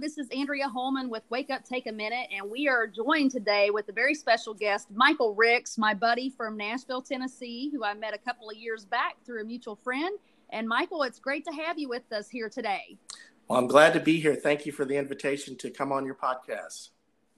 This is Andrea Holman with Wake Up Take a Minute, and we are joined today with a very special guest, Michael Ricks, my buddy from Nashville, Tennessee, who I met a couple of years back through a mutual friend. And Michael, it's great to have you with us here today. Well, I'm glad to be here. Thank you for the invitation to come on your podcast.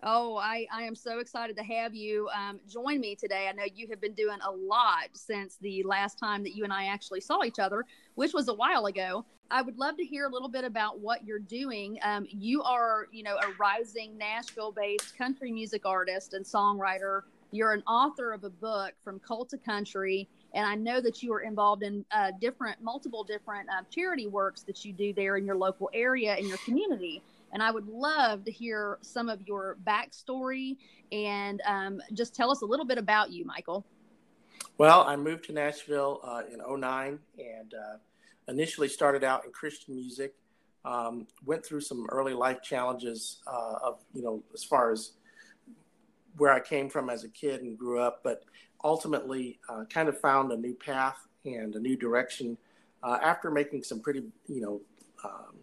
Oh, I, I am so excited to have you um, join me today. I know you have been doing a lot since the last time that you and I actually saw each other, which was a while ago. I would love to hear a little bit about what you're doing. Um, you are, you know, a rising Nashville-based country music artist and songwriter. You're an author of a book from cult to country, and I know that you are involved in uh, different, multiple different uh, charity works that you do there in your local area in your community. And I would love to hear some of your backstory and um, just tell us a little bit about you, Michael. Well, I moved to Nashville uh, in 09 and uh, initially started out in Christian music. Um, went through some early life challenges uh, of, you know, as far as where I came from as a kid and grew up, but ultimately uh, kind of found a new path and a new direction uh, after making some pretty, you know, um,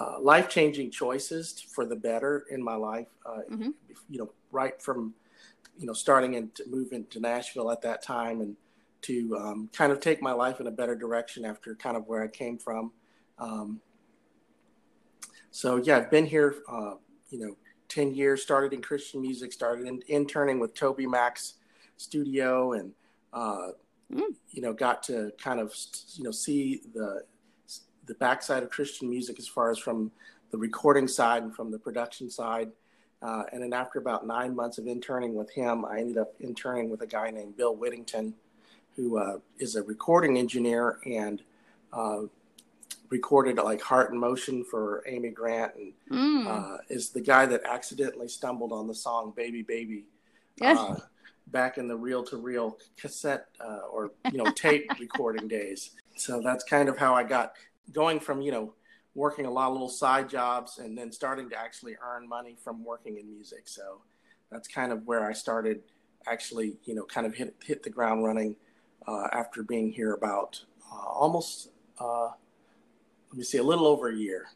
uh, life changing choices for the better in my life. Uh, mm-hmm. You know, right from, you know, starting and moving to move into Nashville at that time and to um, kind of take my life in a better direction after kind of where I came from. Um, so yeah, I've been here, uh, you know, 10 years, started in Christian music, started in, interning with TobyMac's studio and, uh, mm. you know, got to kind of, you know, see the, the backside of Christian music as far as from the recording side and from the production side. Uh, and then after about nine months of interning with him, I ended up interning with a guy named Bill Whittington, who uh, is a recording engineer and uh, recorded like Heart in Motion for Amy Grant and mm. uh, is the guy that accidentally stumbled on the song Baby Baby uh, back in the reel to reel cassette uh, or, you know, tape recording days. So that's kind of how I got going from, you know, working a lot of little side jobs and then starting to actually earn money from working in music. So that's kind of where I started actually, you know, kind of hit, hit the ground running uh, after being here about uh, almost, uh, let me see, a little over a year.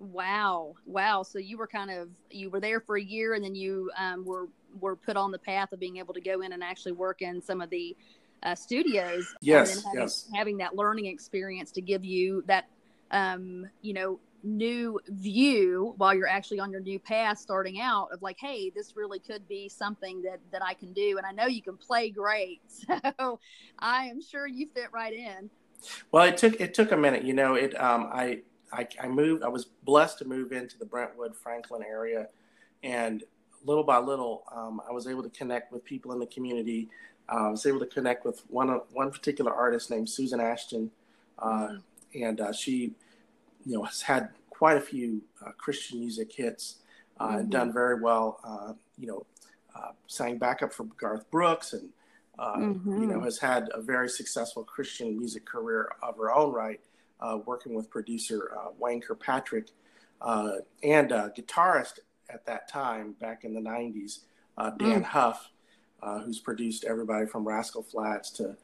Wow, wow! So you were kind of you were there for a year, and then you um, were were put on the path of being able to go in and actually work in some of the uh, studios. Yes, having, yes. Having that learning experience to give you that, um, you know, new view while you're actually on your new path starting out of like hey this really could be something that that i can do and i know you can play great so i am sure you fit right in well it took it took a minute you know it um i i, I moved i was blessed to move into the brentwood franklin area and little by little um, i was able to connect with people in the community i was able to connect with one one particular artist named susan ashton uh, and uh, she you know, has had quite a few uh, Christian music hits, uh, mm-hmm. done very well. Uh, you know, uh, sang backup for Garth Brooks, and mm-hmm. you know, has had a very successful Christian music career of her own right, working with producer Wayne Kirkpatrick and guitarist at that time back in the '90s, Dann mm. Huff, who's produced everybody from Rascal Flatts to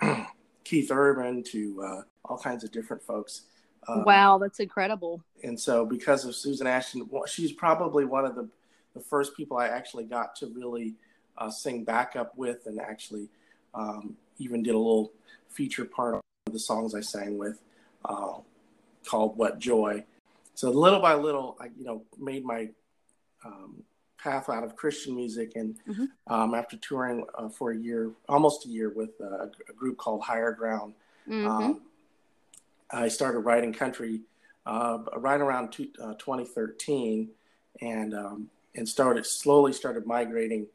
Keith Urban to all kinds of different folks. Um, wow, that's incredible. And so, because of Susan Ashton, she's probably one of the, the first people I actually got to really uh, sing backup with, and actually um, even did a little feature part of the songs I sang with, uh, called "What Joy." So little by little, I you know made my um, path out of Christian music, and mm-hmm. um, after touring uh, for a year, almost a year, with uh, a, group called Higher Ground, mm-hmm. um, I started writing country uh, right around two, uh, 2013, and um, and started slowly started migrating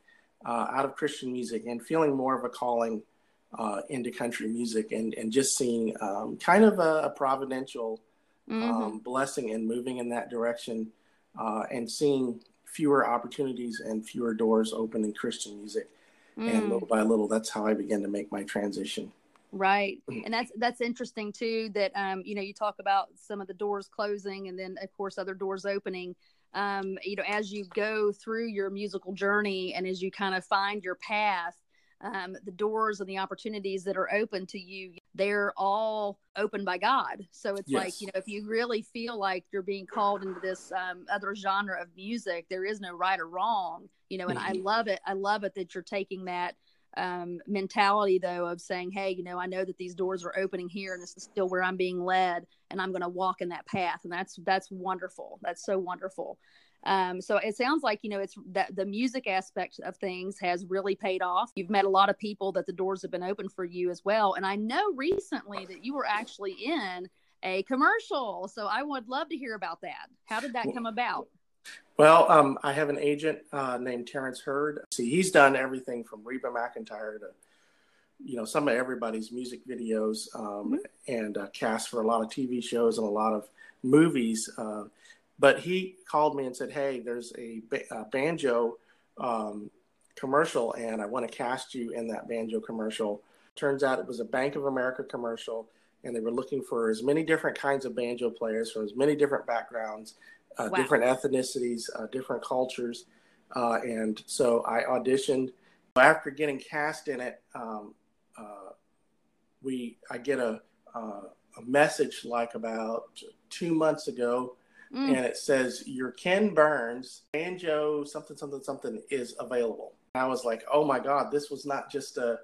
uh, out of Christian music and feeling more of a calling uh, into country music and, and just seeing um, kind of a, a providential mm-hmm. um, blessing and moving in that direction uh, and seeing fewer opportunities and fewer doors open in Christian music. Mm. And little by little, that's how I began to make my transition. Right, and that's that's interesting too. That um, you know, you talk about some of the doors closing, and then of course other doors opening. Um, you know, as you go through your musical journey, and as you kind of find your path, um, the doors and the opportunities that are open to you, they're all open by God. So it's yes. like, you know, if you really feel like you're being called into this um, other genre of music, there is no right or wrong, you know, and mm-hmm. I love it. I love it that you're taking that um, mentality though of saying, Hey, you know, I know that these doors are opening here and this is still where I'm being led and I'm going to walk in that path. And that's, that's wonderful. That's so wonderful. Um, so it sounds like you know it's that the music aspect of things has really paid off. You've met a lot of people that the doors have been open for you as well. And I know recently that you were actually in a commercial. So I would love to hear about that. How did that come about? Well, um, I have an agent uh, named Terrence Hurd. See, he's done everything from Reba McEntire to, you know, some of everybody's music videos um, mm-hmm. and uh, cast for a lot of TV shows and a lot of movies. Uh, but he called me and said, "Hey, there's a, a banjo um, commercial, and I want to cast you in that banjo commercial." Turns out it was a Bank of America commercial, and they were looking for as many different kinds of banjo players from as many different backgrounds, uh, wow. different ethnicities, uh, different cultures, uh, and so I auditioned. After getting cast in it, um, uh, we I get a uh, a message like about two months ago mm. and it says your Ken Burns banjo something something something is available. I was like, oh my god, this was not just a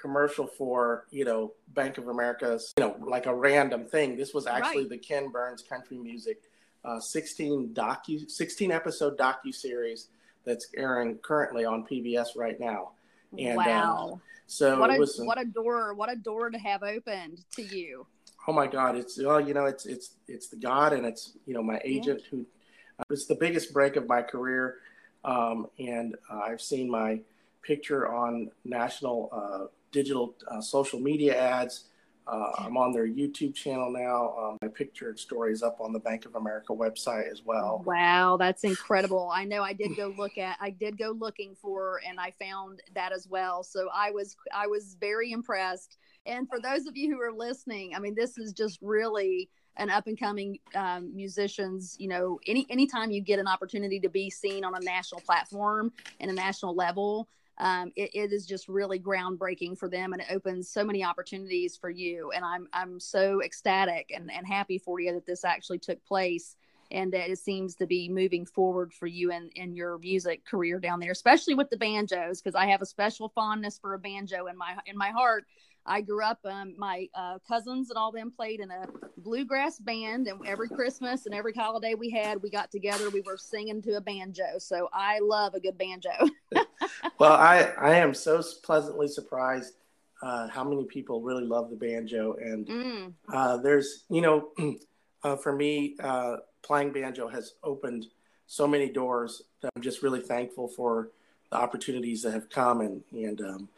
commercial for you know Bank of America's you know like a random thing. This was actually right. the Ken Burns Country Music uh, 16 docu 16 episode docu series that's airing currently on PBS right now. And, um, wow. Um, so what a, was, what a door what a door to have opened to you oh my God, it's well, you know, it's it's it's the God and it's you know my agent yeah. who uh, it's the biggest break of my career, um, and uh, I've seen my picture on national uh, digital uh, social media ads. Uh, I'm on their YouTube channel now. Um, my picture and story is up on the Bank of America website as well. Wow, that's incredible! I know I did go look at, I did go looking for, and I found that as well. So I was, I was very impressed and for those of you who are listening, I mean, this is just really an up and coming um, musicians. You know, any anytime you get an opportunity to be seen on a national platform and a national level, um, it, it is just really groundbreaking for them, and it opens so many opportunities for you. And I'm I'm so ecstatic and, and happy for you that this actually took place and that it seems to be moving forward for you in, in your music career down there, especially with the banjos, because I have a special fondness for a banjo in my in my heart I grew up, um, my uh, cousins and all them played in a bluegrass band, and every Christmas and every holiday we had, we got together. We were singing to a banjo. So I love a good banjo. well, I I am so pleasantly surprised uh, how many people really love the banjo, and mm. uh, there's you know, uh, for me, uh, playing banjo has opened so many doors that I'm just really thankful for the opportunities that have come and and um,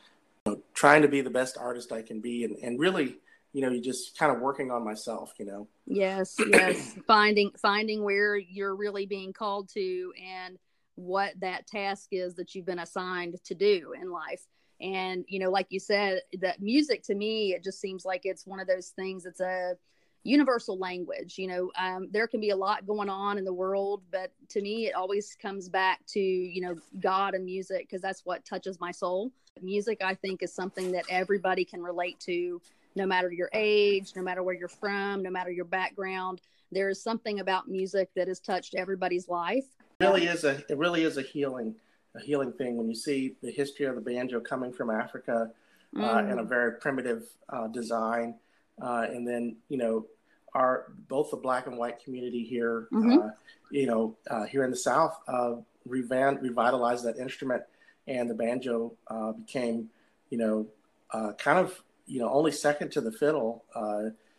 know, trying to be the best artist I can be, and and really, you know, you just kind of working on myself, you know. Yes, yes, finding finding where you're really being called to, and what that task is that you've been assigned to do in life. And you know, like you said, that music to me, it just seems like it's one of those things. It's a universal language. You know, um, there can be a lot going on in the world, but to me, it always comes back to, you know, God and music because that's what touches my soul. Music, I think, is something that everybody can relate to, no matter your age, no matter where you're from, no matter your background. There is something about music that has touched everybody's life. It really is a it really is a healing a healing thing when you see the history of the banjo coming from Africa uh, mm. in a very primitive uh, design uh, and then you know our both the black and white community here, mm-hmm. uh, you know, uh, here in the South, uh, revan- revitalized that instrument, and the banjo uh, became, you know, uh, kind of you know only second to the fiddle.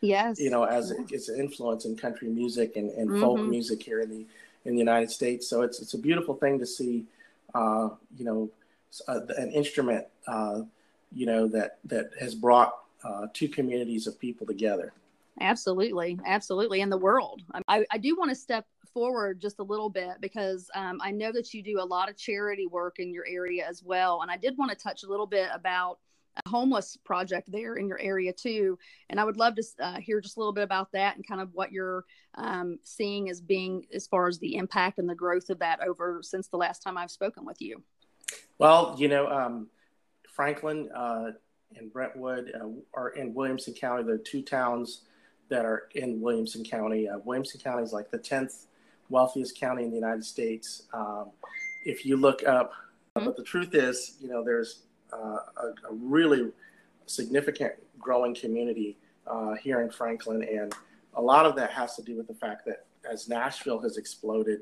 yes. You know, as yeah. its influence in country music and, and mm-hmm. folk music here in the in the United States. So it's it's a beautiful thing to see, you know, an instrument you know, that that has brought uh, two communities of people together. Absolutely, absolutely, in the world. I, I do want to step forward just a little bit because um, I know that you do a lot of charity work in your area as well, and I did want to touch a little bit about a homeless project there in your area too. And I would love to uh, hear just a little bit about that and kind of what you're um, seeing as being as far as the impact and the growth of that over since the last time I've spoken with you. Well, you know, um, Franklin uh, and Brentwood uh, are in Williamson County. The two towns that are in Williamson County. Uh, Williamson County is like the 10th wealthiest county in the United States. Um, if you look up, mm-hmm. but the truth is, you know, there's a, a, really significant growing community uh, here in Franklin. And a lot of that has to do with the fact that as Nashville has exploded,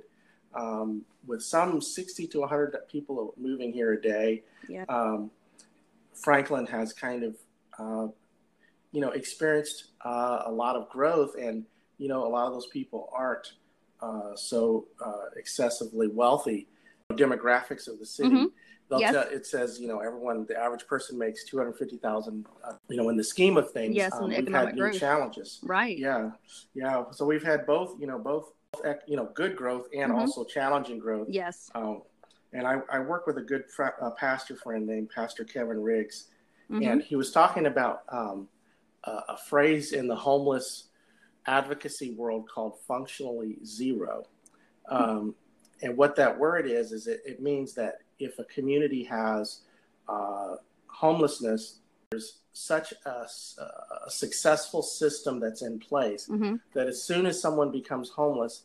um, with some 60 to 100 people moving here a day, yeah. um, Franklin has kind of, uh, you know, experienced uh, a lot of growth. And, you know, a lot of those people aren't uh, so uh, excessively wealthy. Demographics of the city. Mm-hmm yes. Tell, it says you know everyone the average person makes 250000 uh, you know in the scheme of things yes um, we've had new growth. challenges right yeah yeah so we've had both you know both you know good growth and mm-hmm. also challenging growth yes um, and I, I work with a good fr- uh, pastor friend named pastor kevin riggs mm-hmm. and he was talking about um, uh, a phrase in the homeless advocacy world called functionally zero um, and what that word is is it, it means that if a community has uh, homelessness, there's such a, a, successful system that's in place mm-hmm. that as soon as someone becomes homeless,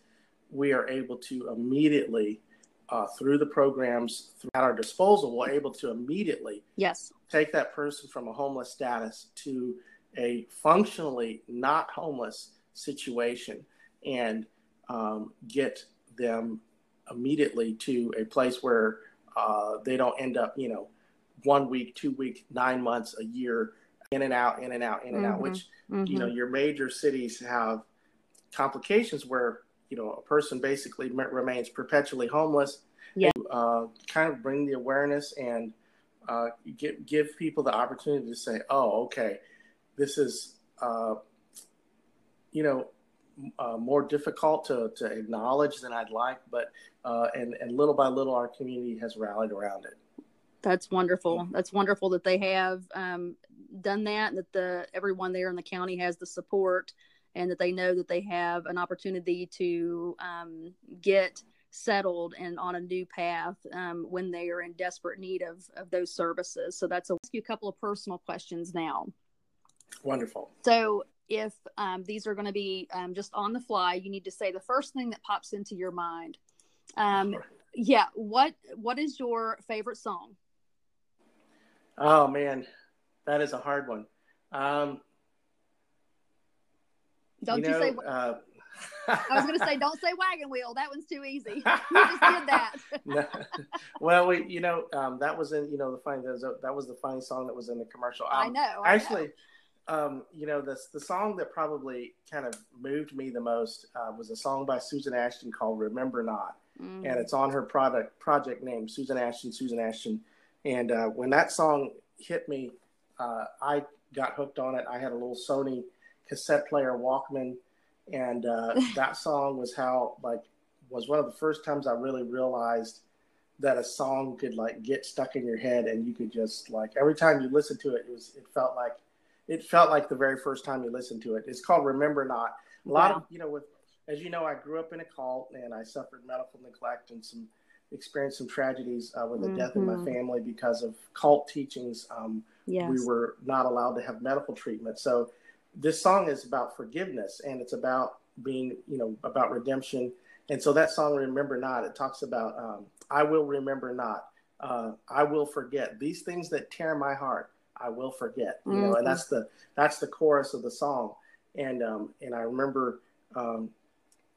we are able to immediately, uh, through the programs at our disposal, we're able to immediately yes take that person from a homeless status to a functionally not homeless situation and um, get them immediately to a place where uh, they don't end up, you know, one week, two week, nine months, a year, in and out, in and out, in and mm-hmm. out. Which mm-hmm. you know, your major cities have complications where you know a person basically remains perpetually homeless. Yeah. To, uh, kind of bring the awareness and uh, give give people the opportunity to say, "Oh, okay, this is." Uh, you know, uh, more difficult to, to acknowledge than I'd like, but uh, and and little by little, our community has rallied around it. That's wonderful. That's wonderful that they have um, done that, and that the everyone there in the county has the support, and that they know that they have an opportunity to um, get settled and on a new path um, when they are in desperate need of, of those services. So that's a, ask you a couple of personal questions now. Wonderful. So if um, these are going to be um, just on the fly, you need to say the first thing that pops into your mind. Um, yeah, what what is your favorite song? Oh man, that is a hard one. Um, don't you, know, you say? Uh, I was going to say, don't say wagon wheel. That one's too easy. You just did that. no. Well, we, you know, um, that was in, you know, the fine that was, that was the funny song that was in the commercial. Um, I know. I actually, know um, you know, the the song that probably kind of moved me the most uh, was a song by Susan Ashton called "Remember Not," mm. and it's on her product project name, Susan Ashton. Susan Ashton, and uh, when that song hit me, uh, I got hooked on it. I had a little Sony cassette player Walkman, and uh, that song was how like was one of the first times I really realized that a song could like get stuck in your head and you could just like every time you listen to it, it was it felt like it felt like the very first time you listened to it. It's called Remember Not. A lot wow. of you know, with as you know, I grew up in a cult and I suffered medical neglect and some experienced some tragedies uh, with the mm-hmm. death in my mm-hmm. family because of cult teachings. Um, yes. We were not allowed to have medical treatment. So this song is about forgiveness and it's about being, you know, about redemption. And so that song, Remember Not, it talks about, um, I will remember not. Uh, I will forget these things that tear my heart. I will forget. You mm-hmm. know, and mm-hmm. that's the that's the chorus of the song. And um, and I remember um,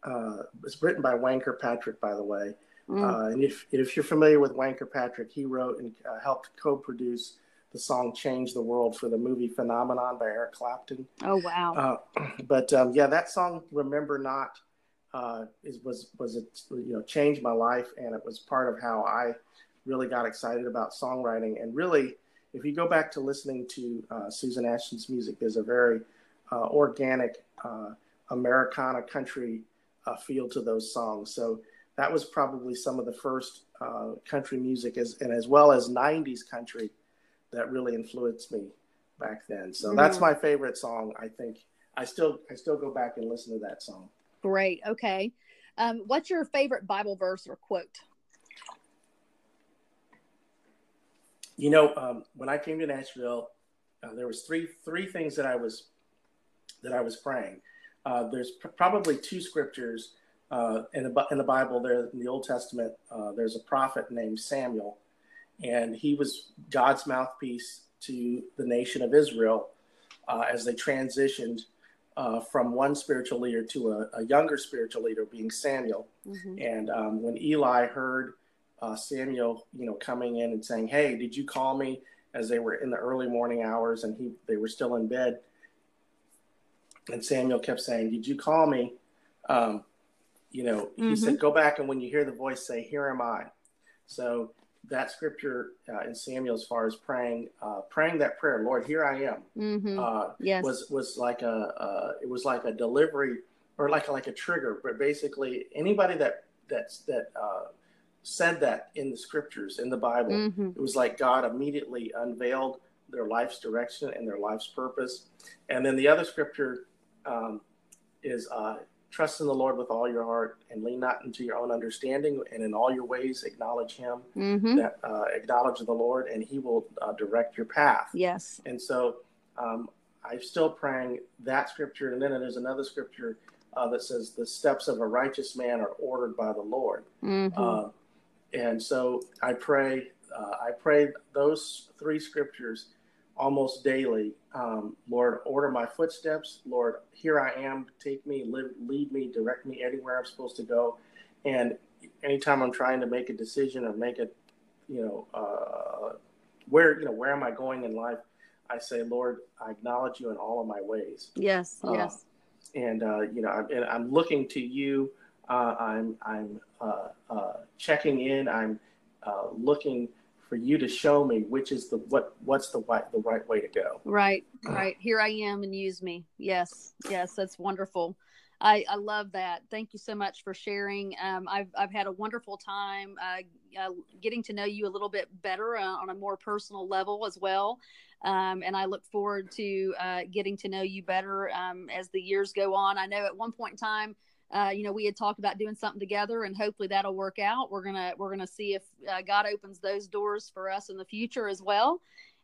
uh, it's written by Wayne Kirkpatrick, by the way. Mm. Uh, and if if you're familiar with Wayne Kirkpatrick, he wrote and uh, helped co-produce the song "Change the World" for the movie Phenomenon by Eric Clapton. Oh wow! Uh, but um, yeah, that song "Remember Not" uh, is was was it you know changed my life, and it was part of how I really got excited about songwriting and really if you go back to listening to uh, Susan Ashton's music, there's a very uh, organic uh, Americana country uh, feel to those songs. So that was probably some of the first uh, country music, as, and as well as '90s country, that really influenced me back then. So mm-hmm. that's my favorite song. I think I still I still go back and listen to that song. Great. Okay. Um, what's your favorite Bible verse or quote? You know, um, when I came to Nashville, uh, there was three three things that I was that I was praying. Uh, there's pr- probably two scriptures uh, in the in the Bible. There in the Old Testament, uh, there's a prophet named Samuel, and he was God's mouthpiece to the nation of Israel uh, as they transitioned uh, from one spiritual leader to a, a, younger spiritual leader, being Samuel. Mm-hmm. And um, when Eli heard uh, Samuel, you know, coming in and saying, "Hey, did you call me?" as they were in the early morning hours and he they were still in bed, and Samuel kept saying, "Did you call me?" Um, you know, he mm-hmm. said, "Go back and when you hear the voice, say, Here am I." So that scripture uh, in Samuel, as far as praying, uh, praying that prayer, Lord, here I am, mm-hmm. uh, yes. was was like a uh, it was like a delivery or like a, like a trigger. But basically, anybody that that's that uh, said that in the scriptures in the Bible, mm-hmm. it was like God immediately unveiled their life's direction and their life's purpose. And then the other scripture um, is uh, trust in the Lord with all your heart and lean not into your own understanding, and in all your ways acknowledge Him. Mm-hmm. That uh, acknowledge the Lord, and He will uh, direct your path. Yes. And so um, I'm still praying that scripture, and then there's another scripture uh, that says, "The steps of a righteous man are ordered by the Lord." Mm-hmm. And so I pray. Uh, I pray those three scriptures almost daily. Um, Lord, order my footsteps. Lord, here I am. Take me, live, lead me, direct me anywhere I'm supposed to go. And anytime I'm trying to make a decision or make a, you know, uh, where you know where am I going in life, I say, Lord, I acknowledge you in all of my ways. Yes, uh, yes. And uh, you know, I'm, and I'm looking to you. Uh, I'm I'm uh, uh, checking in. I'm looking for you to show me which is the what what's the right the right way to go. Right right. Here i am and use me. Yes yes that's wonderful. I i love that. Thank you so much for sharing. Um, i've i've had a wonderful time uh, uh, getting to know you a little bit better uh, on a more personal level as well. Um, and I look forward to uh, getting to know you better um, as the years go on. I know at one point in time, uh, you know, we had talked about doing something together, and hopefully that'll work out. We're gonna we're gonna see if uh, God opens those doors for us in the future as well,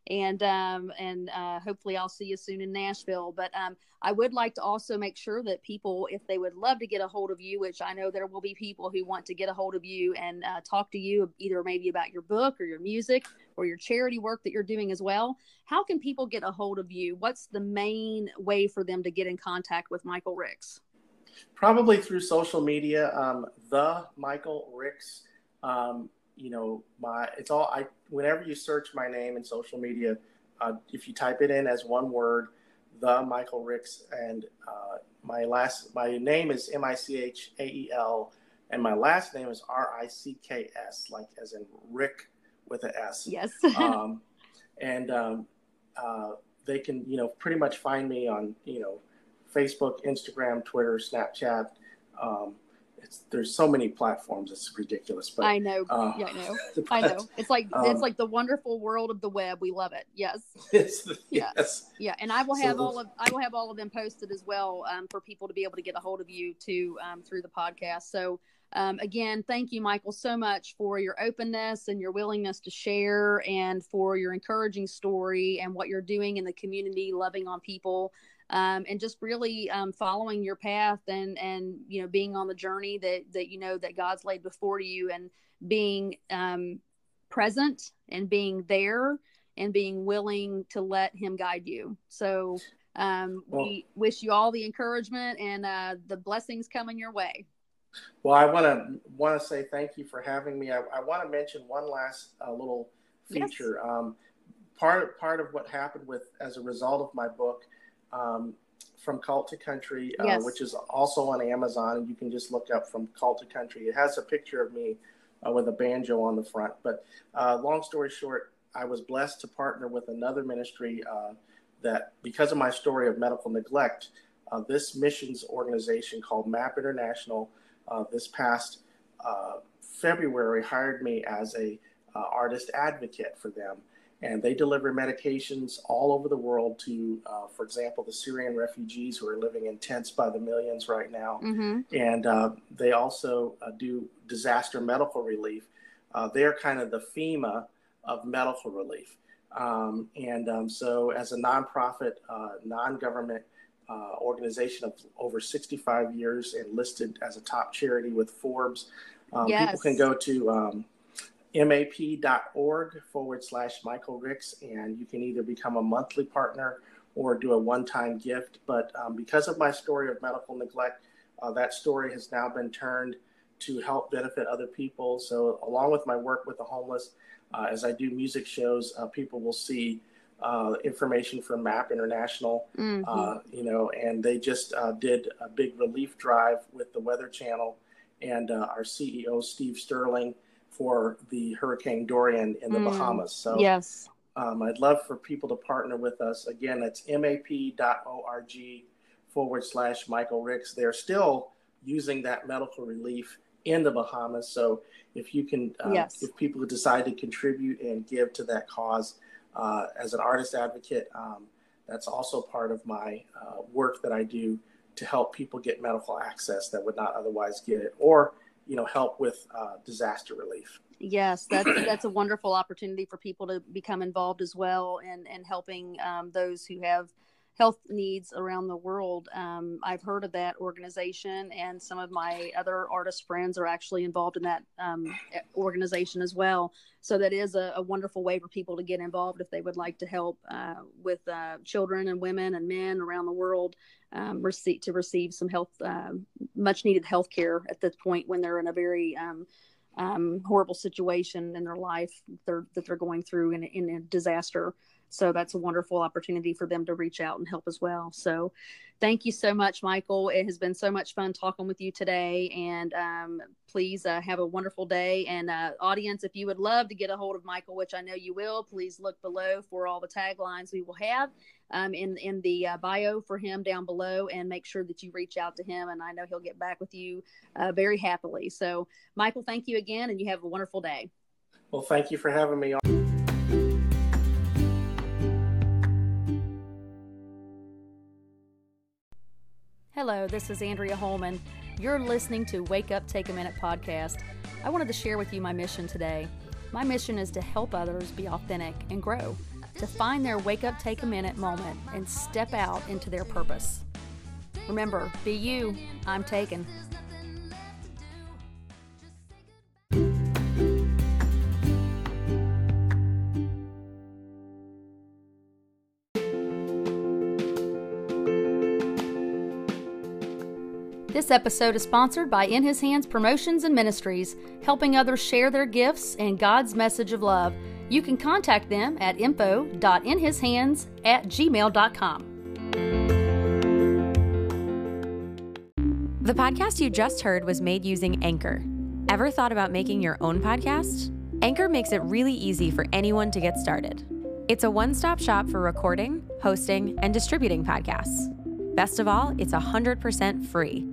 and um, and uh, hopefully I'll see you soon in Nashville. But um, I would like to also make sure that people, if they would love to get a hold of you, which I know there will be people who want to get a hold of you and uh, talk to you, either maybe about your book or your music or your charity work that you're doing as well. How can people get a hold of you? What's the main way for them to get in contact with Michael Ricks? Probably through social media. Um, the Michael Ricks. Um, you know, my it's all I. Whenever you search my name in social media, uh, if you type it in as one word, the Michael Ricks, and uh, my last my name is M I C H A E L, and my last name is R I C K S, like as in Rick with a S. Yes. um, and um, uh, they can, you know, pretty much find me on, you know, Facebook, Instagram, Twitter, Snapchat. Um, it's, there's so many platforms. It's ridiculous. But I know. Uh, yeah, I know. But, I know. It's like um, it's like the wonderful world of the web. We love it. Yes. yeah. Yes. Yeah, and I will have so all of I will have all of them posted as well um, for people to be able to get a hold of you too um, through the podcast. So. Um, again, thank you, Michael, so much for your openness and your willingness to share and for your encouraging story and what you're doing in the community, loving on people um, and just really um, following your path and and you know being on the journey that that you know that God's laid before you and being um, present and being there and being willing to let Him guide you. So um, well, we wish you all the encouragement and uh, the blessings coming your way. Well, I want to want to say thank you for having me. I, I want to mention one last uh, little feature. Yes. Um, part part of what happened with as a result of my book um, from Cult to Country, uh, yes. which is also on Amazon. You can just look up from Cult to Country. It has a picture of me uh, with a banjo on the front. But uh, long story short, I was blessed to partner with another ministry uh, that, because of my story of medical neglect, uh, this missions organization called MAP International uh, this past uh, February hired me as a uh, artist advocate for them. And they deliver medications all over the world to, uh, for example, the Syrian refugees who are living in tents by the millions right now. Mm-hmm. And uh, they also do disaster medical relief. they're kind of the FEMA of medical relief. Um, and um, so, as a nonprofit, uh, non government uh, organization of over 65 years and listed as a top charity with Forbes, um, yes. people can go to um, map.org forward slash Michael Ricks, and you can either become a monthly partner or do a one time gift. But um, because of my story of medical neglect, uh, that story has now been turned to help benefit other people. So, along with my work with the homeless, uh, as I do music shows, uh, people will see uh, information from MAP International, mm-hmm. Uh, you know, and they just uh, did a big relief drive with the Weather Channel and uh, our CEO Steve Stirling for the Hurricane Dorian in the mm. Bahamas. So yes, um, I'd love for people to partner with us. Again, it's map.org forward slash Michael Ricks. They're still using that medical relief in the Bahamas. So if you can, uh, yes. if people decide to contribute and give to that cause uh, as an artist advocate, um, that's also part of my uh, work that I do to help people get medical access that would not otherwise get it, or you know, help with uh, disaster relief. Yes, that's that's a wonderful opportunity for people to become involved as well, and and helping um, those who have health needs around the world. Um, I've heard of that organization, and some of my other artist friends are actually involved in that um, organization as well. So that is a, a, wonderful way for people to get involved if they would like to help uh, with uh, children and women and men around the world um, to receive some health, uh, much needed health care at this point when they're in a very um, um, horrible situation in their life they're, that they're going through in, in a disaster. So that's a wonderful opportunity for them to reach out and help as well. So thank you so much, Michael. It has been so much fun talking with you today. And um, please uh, have a wonderful day. And uh, audience, if you would love to get a hold of Michael, which I know you will, please look below for all the taglines we will have. Um, in in the uh, bio for him down below, and make sure that you reach out to him. And I know he'll get back with you uh, very happily. So, Michael, thank you again, and you have a wonderful day. Well, thank you for having me on. Hello, this is Andrea Holman. You're listening to Wake Up Take a Minute podcast. I wanted to share with you my mission today. My mission is to help others be authentic and grow, to find their Wake Up Take a Minute moment and step out into their purpose. Remember, be you. I'm taken. This episode is sponsored by In His Hands Promotions and Ministries, helping others share their gifts and God's message of love. You can contact them at info.inhishands at gmail.com. The podcast you just heard was made using Anchor. Ever thought about making your own podcast? Anchor makes it really easy for anyone to get started. It's a one stop shop for recording, hosting, and distributing podcasts. Best of all, it's 100% free.